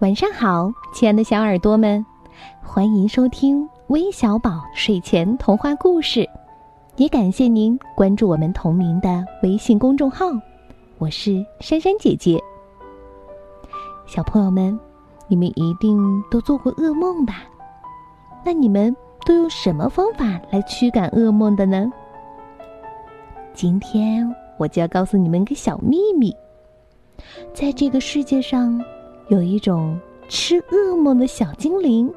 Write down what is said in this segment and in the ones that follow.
晚上好，亲爱的小耳朵们，欢迎收听微小宝睡前童话故事，也感谢您关注我们同名的微信公众号。我是珊珊姐姐。小朋友们，你们一定都做过噩梦吧？那你们都用什么方法来驱赶噩梦的呢？今天我就要告诉你们一个小秘密，在这个世界上。有一种吃噩梦的小精灵，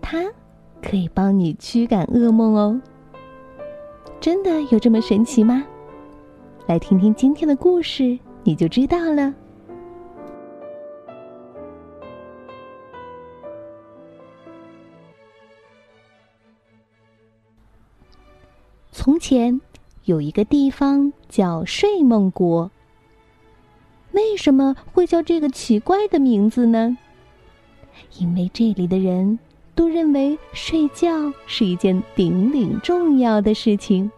它可以帮你驱赶噩梦哦。真的有这么神奇吗？来听听今天的故事，你就知道了。从前有一个地方叫睡梦国。为什么会叫这个奇怪的名字呢？因为这里的人都认为睡觉是一件顶顶重要的事情。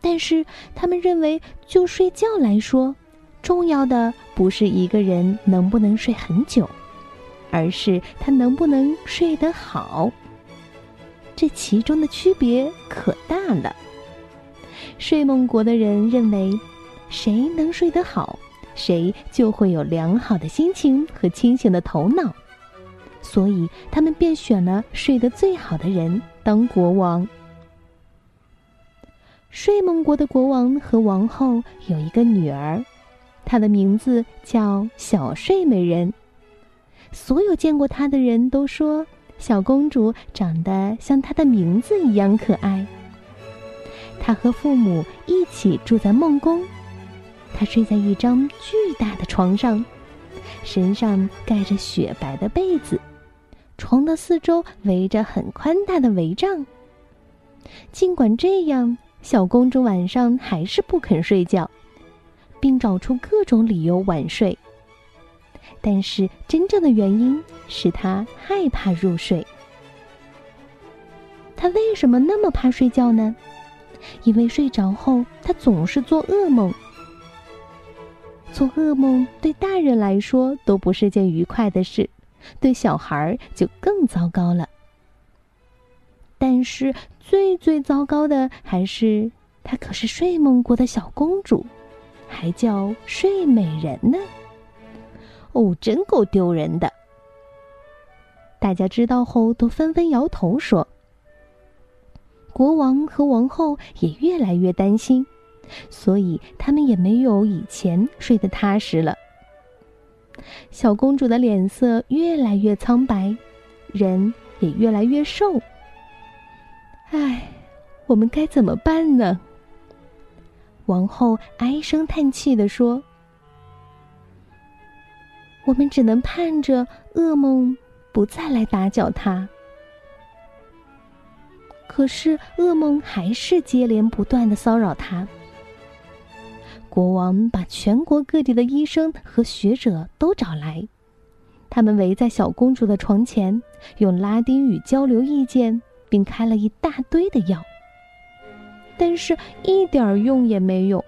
但是他们认为，就睡觉来说，重要的不是一个人能不能睡很久，而是他能不能睡得好。这其中的区别可大了。睡梦国的人认为，谁能睡得好？谁就会有良好的心情和清醒的头脑，所以他们便选了睡得最好的人当国王。睡梦国的国王和王后有一个女儿，她的名字叫小睡美人。所有见过她的人都说，小公主长得像她的名字一样可爱。她和父母一起住在梦宫。他睡在一张巨大的床上，身上盖着雪白的被子，床的四周围着很宽大的围帐。尽管这样，小公主晚上还是不肯睡觉，并找出各种理由晚睡。但是真正的原因是她害怕入睡。她为什么那么怕睡觉呢？因为睡着后，她总是做噩梦。做噩梦对大人来说都不是件愉快的事，对小孩就更糟糕了。但是最最糟糕的还是，她可是睡梦国的小公主，还叫睡美人呢。哦，真够丢人的！大家知道后都纷纷摇头说：“国王和王后也越来越担心。”所以他们也没有以前睡得踏实了。小公主的脸色越来越苍白，人也越来越瘦。唉，我们该怎么办呢？王后唉声叹气的说：“我们只能盼着噩梦不再来打搅她。”可是噩梦还是接连不断的骚扰她。国王把全国各地的医生和学者都找来，他们围在小公主的床前，用拉丁语交流意见，并开了一大堆的药，但是一点用也没有。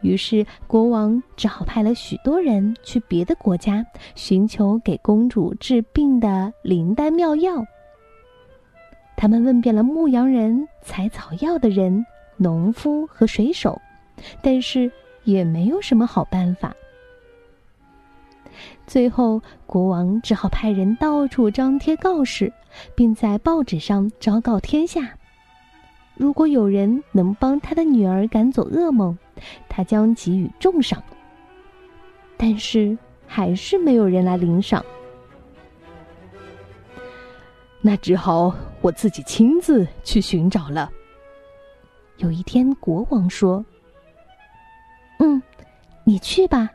于是国王只好派了许多人去别的国家寻求给公主治病的灵丹妙药。他们问遍了牧羊人、采草药的人、农夫和水手。但是也没有什么好办法。最后，国王只好派人到处张贴告示，并在报纸上昭告天下：如果有人能帮他的女儿赶走噩梦，他将给予重赏。但是，还是没有人来领赏。那只好我自己亲自去寻找了。有一天，国王说。嗯，你去吧。”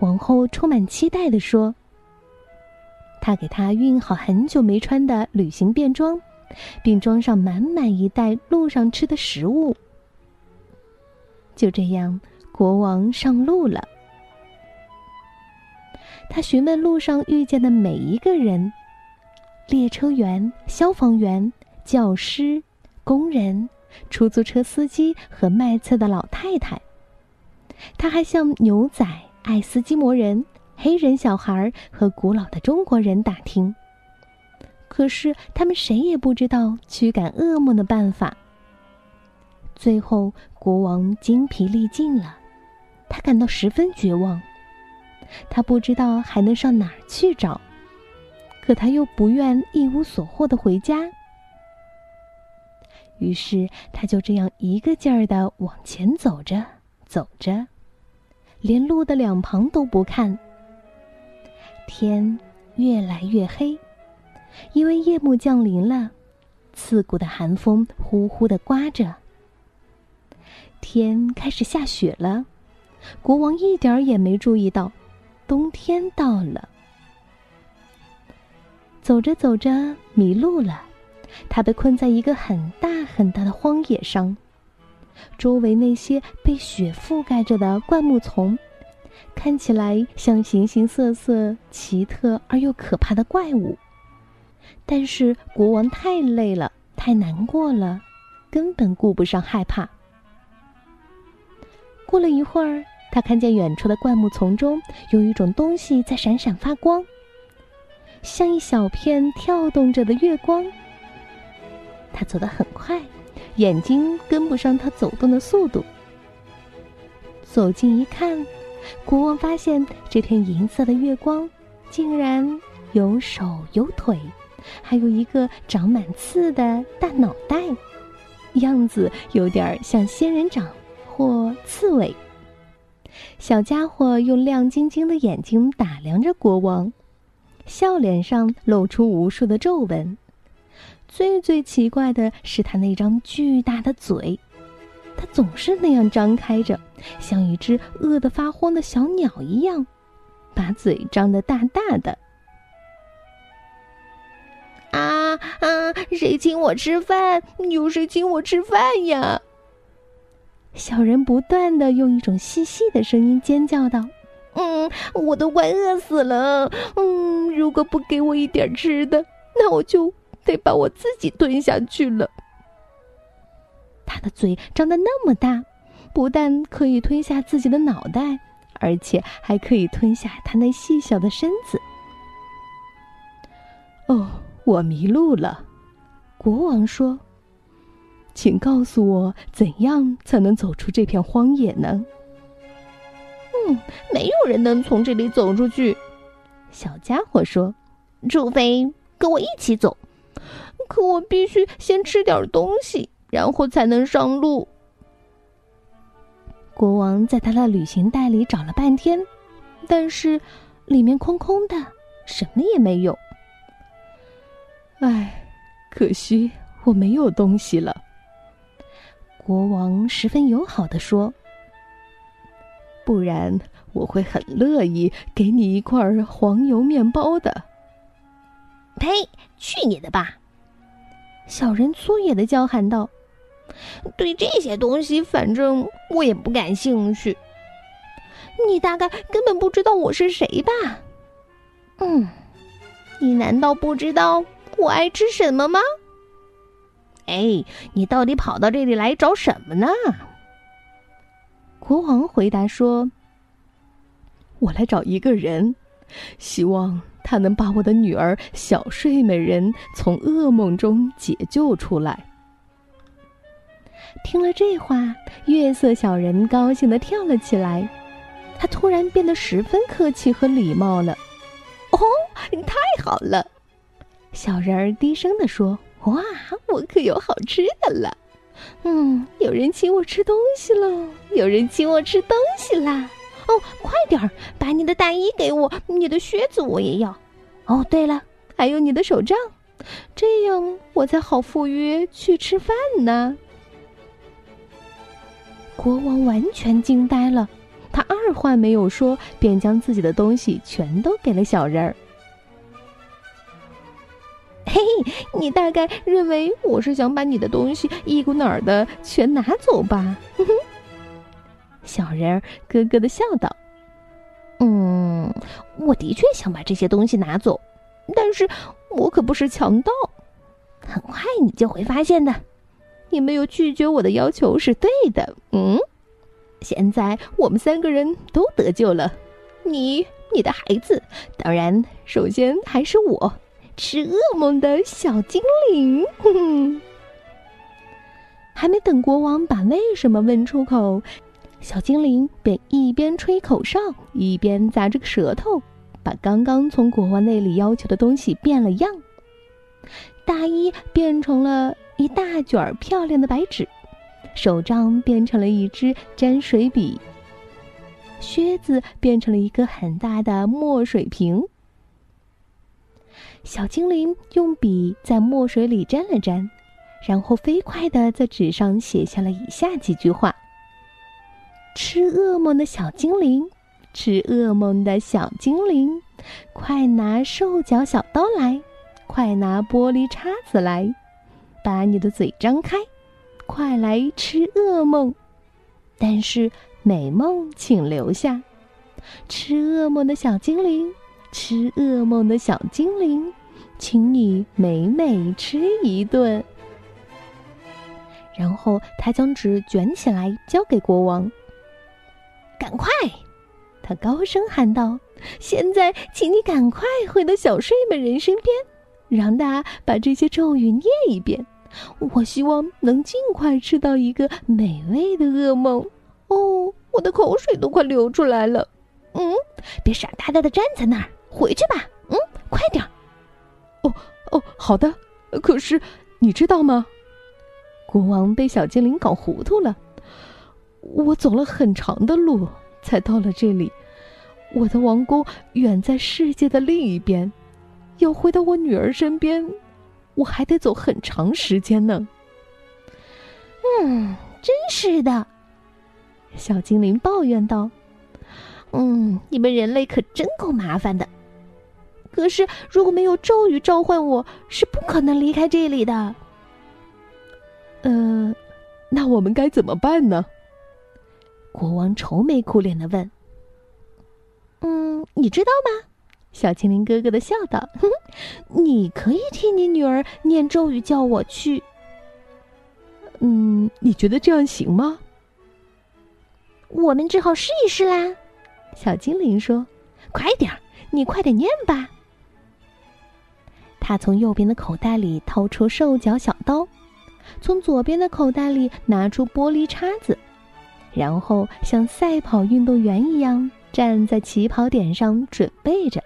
王后充满期待地说。她给他熨好很久没穿的旅行便装，并装上满满一袋路上吃的食物。就这样，国王上路了。他询问路上遇见的每一个人：列车员、消防员、教师、工人、出租车司机和卖菜的老太太。他还向牛仔、爱斯基摩人、黑人小孩和古老的中国人打听。可是他们谁也不知道驱赶噩梦的办法。最后，国王精疲力尽了，他感到十分绝望。他不知道还能上哪儿去找，可他又不愿一无所获的回家。于是，他就这样一个劲儿的往前走着，走着，连路的两旁都不看。天越来越黑。因为夜幕降临了，刺骨的寒风呼呼的刮着。天开始下雪了，国王一点儿也没注意到，冬天到了。走着走着迷路了，他被困在一个很大很大的荒野上，周围那些被雪覆盖着的灌木丛，看起来像形形色色、奇特而又可怕的怪物。但是国王太累了，太难过了，根本顾不上害怕。过了一会儿，他看见远处的灌木丛中有一种东西在闪闪发光，像一小片跳动着的月光。他走得很快，眼睛跟不上他走动的速度。走近一看，国王发现这片银色的月光竟然有手有腿。还有一个长满刺的大脑袋，样子有点像仙人掌或刺猬。小家伙用亮晶晶的眼睛打量着国王，笑脸上露出无数的皱纹。最最奇怪的是他那张巨大的嘴，他总是那样张开着，像一只饿得发慌的小鸟一样，把嘴张得大大的。啊啊！谁请我吃饭？有谁请我吃饭呀？小人不断的用一种细细的声音尖叫道：“嗯，我都快饿死了。嗯，如果不给我一点吃的，那我就得把我自己吞下去了。”他的嘴张得那么大，不但可以吞下自己的脑袋，而且还可以吞下他那细小的身子。哦。我迷路了，国王说：“请告诉我，怎样才能走出这片荒野呢？”“嗯，没有人能从这里走出去。”小家伙说，“除非跟我一起走，可我必须先吃点东西，然后才能上路。”国王在他的旅行袋里找了半天，但是里面空空的，什么也没有。唉，可惜我没有东西了。国王十分友好的说：“不然我会很乐意给你一块黄油面包的。”呸！去你的吧！小人粗野的叫喊道：“对这些东西，反正我也不感兴趣。你大概根本不知道我是谁吧？嗯，你难道不知道？”我爱吃什么吗？哎，你到底跑到这里来找什么呢？国王回答说：“我来找一个人，希望他能把我的女儿小睡美人从噩梦中解救出来。”听了这话，月色小人高兴的跳了起来，他突然变得十分客气和礼貌了。哦，你太好了！小人儿低声地说：“哇，我可有好吃的了！嗯，有人请我吃东西喽，有人请我吃东西啦！哦，快点儿，把你的大衣给我，你的靴子我也要。哦，对了，还有你的手杖，这样我才好赴约去吃饭呢。”国王完全惊呆了，他二话没有说，便将自己的东西全都给了小人儿。嘿嘿，你大概认为我是想把你的东西一股脑的全拿走吧？哼哼，小人儿咯咯的笑道：“嗯，我的确想把这些东西拿走，但是我可不是强盗。很快你就会发现的，你没有拒绝我的要求是对的。嗯，现在我们三个人都得救了，你你的孩子。当然，首先还是我，吃噩梦的小精灵。哼哼。还没等国王把为什么问出口，小精灵便一边吹口哨，一边砸着个舌头，把刚刚从国王那里要求的东西变了样。大衣变成了一大卷漂亮的白纸，手杖变成了一支沾水笔，靴子变成了一个很大的墨水瓶。小精灵用笔在墨水里沾了沾。然后飞快的在纸上写下了以下几句话：“吃噩梦的小精灵，吃噩梦的小精灵，快拿兽脚小刀来，快拿玻璃叉子来，把你的嘴张开，快来吃噩梦。但是美梦请留下。吃噩梦的小精灵，吃噩梦的小精灵，请你美美吃一顿。”然后他将纸卷起来交给国王。赶快！他高声喊道：“现在，请你赶快回到小睡美人身边，让他把这些咒语念一遍。我希望能尽快吃到一个美味的噩梦。”哦，我的口水都快流出来了。嗯，别傻呆呆的站在那儿，回去吧。嗯，快点。哦哦，好的。可是，你知道吗？国王被小精灵搞糊涂了。我走了很长的路才到了这里，我的王宫远在世界的另一边，要回到我女儿身边，我还得走很长时间呢。嗯，真是的，小精灵抱怨道：“嗯，你们人类可真够麻烦的。可是如果没有咒语召唤，我是不可能离开这里的。”呃，那我们该怎么办呢？国王愁眉苦脸的问。嗯，你知道吗？小精灵哥哥的笑道：“你可以替你女儿念咒语，叫我去。嗯，你觉得这样行吗？我们只好试一试啦。”小精灵说：“快点儿，你快点念吧。”他从右边的口袋里掏出兽脚小刀。从左边的口袋里拿出玻璃叉子，然后像赛跑运动员一样站在起跑点上准备着。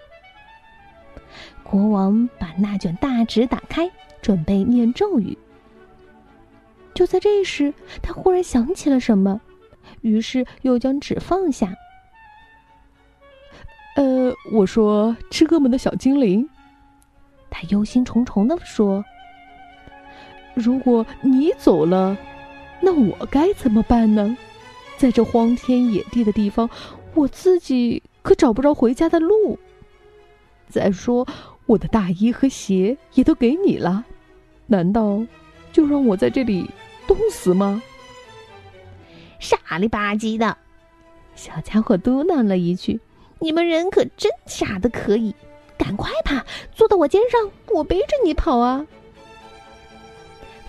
国王把那卷大纸打开，准备念咒语。就在这时，他忽然想起了什么，于是又将纸放下。呃，我说，吃哥们的小精灵，他忧心忡忡的说。如果你走了，那我该怎么办呢？在这荒天野地的地方，我自己可找不着回家的路。再说，我的大衣和鞋也都给你了，难道就让我在这里冻死吗？傻里吧唧的，小家伙嘟囔了一句：“你们人可真傻的可以！赶快吧，坐到我肩上，我背着你跑啊！”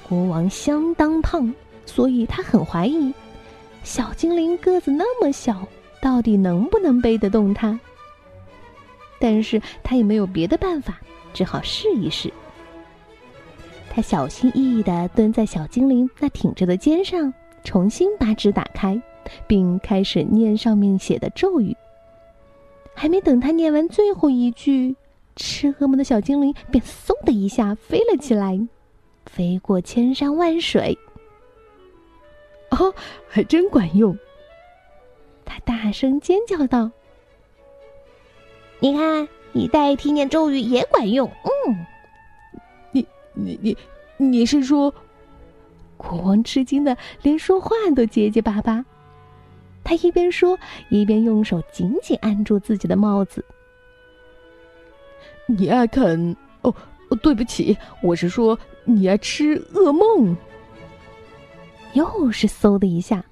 国王相当胖，所以他很怀疑，小精灵个子那么小，到底能不能背得动它？但是他也没有别的办法，只好试一试。他小心翼翼的蹲在小精灵那挺着的肩上，重新把纸打开，并开始念上面写的咒语。还没等他念完最后一句，吃噩梦的小精灵便嗖的一下飞了起来。飞过千山万水，哦，还真管用！他大声尖叫道：“你看，你代听见咒语也管用。”嗯，你、你、你、你是说？国王吃惊的连说话都结结巴巴。他一边说，一边用手紧紧按住自己的帽子。你爱啃哦。哦，对不起，我是说你爱吃噩梦。又是嗖的一下，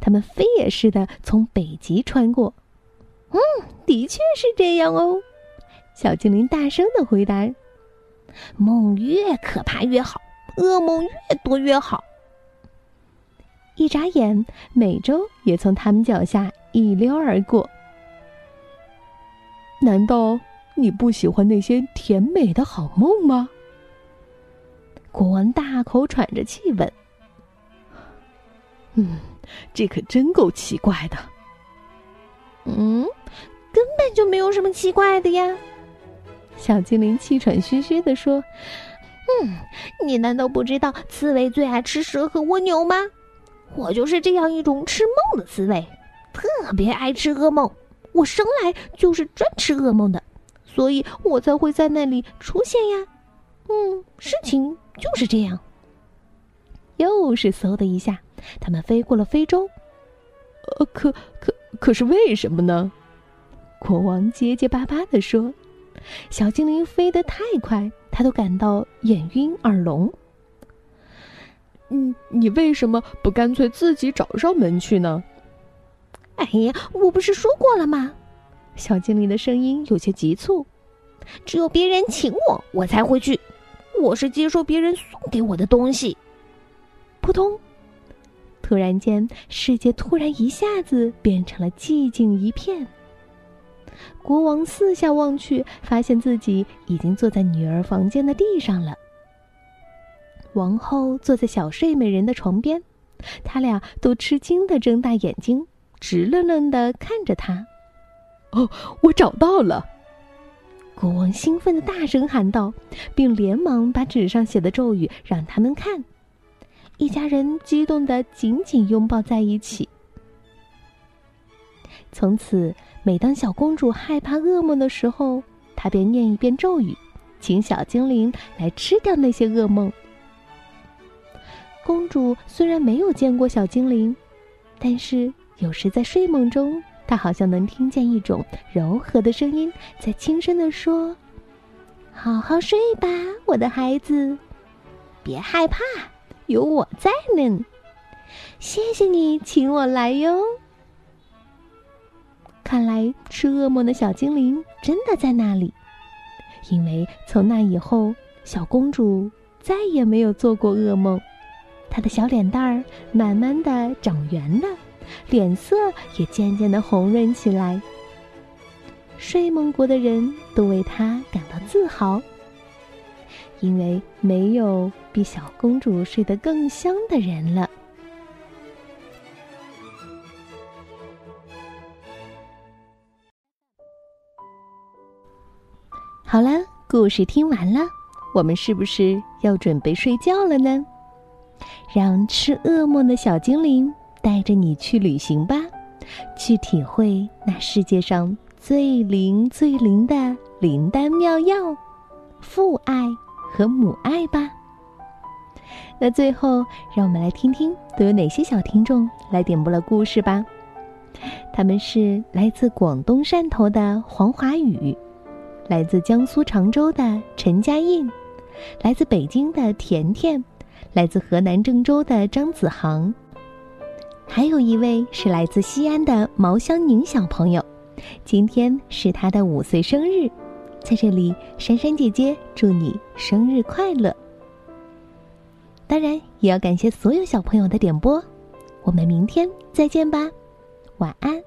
他们飞也似的从北极穿过。嗯，的确是这样哦。小精灵大声的回答：“梦越可怕越好，噩梦越多越好。”一眨眼，美洲也从他们脚下一溜而过。难道你不喜欢那些甜美的好梦吗？国王大口喘着气问：“嗯，这可真够奇怪的。”“嗯，根本就没有什么奇怪的呀。”小精灵气喘吁吁地说：“嗯，你难道不知道刺猬最爱吃蛇和蜗牛吗？我就是这样一种吃梦的刺猬，特别爱吃噩梦。我生来就是专吃噩梦的，所以我才会在那里出现呀。嗯，事情就是这样。”又是嗖的一下，他们飞过了非洲。呃，可可可是为什么呢？国王结结巴巴地说。小精灵飞得太快，他都感到眼晕耳聋。嗯，你为什么不干脆自己找上门去呢？哎呀，我不是说过了吗？小精灵的声音有些急促。只有别人请我，我才会去。我是接受别人送给我的东西。扑通！突然间，世界突然一下子变成了寂静一片。国王四下望去，发现自己已经坐在女儿房间的地上了。王后坐在小睡美人的床边，他俩都吃惊的睁大眼睛，直愣愣的看着他。哦，我找到了！国王兴奋的大声喊道，并连忙把纸上写的咒语让他们看。一家人激动的紧紧拥抱在一起。从此。每当小公主害怕噩梦的时候，她便念一遍咒语，请小精灵来吃掉那些噩梦。公主虽然没有见过小精灵，但是有时在睡梦中，她好像能听见一种柔和的声音在轻声地说：“好好睡吧，我的孩子，别害怕，有我在呢。谢谢你请我来哟。”看来吃噩梦的小精灵真的在那里，因为从那以后，小公主再也没有做过噩梦。她的小脸蛋儿慢慢的长圆了，脸色也渐渐的红润起来。睡梦国的人都为她感到自豪，因为没有比小公主睡得更香的人了。好了，故事听完了，我们是不是要准备睡觉了呢？让吃噩梦的小精灵带着你去旅行吧，去体会那世界上最灵最灵的灵丹妙药——父爱和母爱吧。那最后，让我们来听听都有哪些小听众来点播了故事吧。他们是来自广东汕头的黄华宇。来自江苏常州的陈佳印，来自北京的甜甜，来自河南郑州的张子航，还有一位是来自西安的毛香宁小朋友，今天是他的五岁生日，在这里，珊珊姐姐祝你生日快乐。当然，也要感谢所有小朋友的点播，我们明天再见吧，晚安。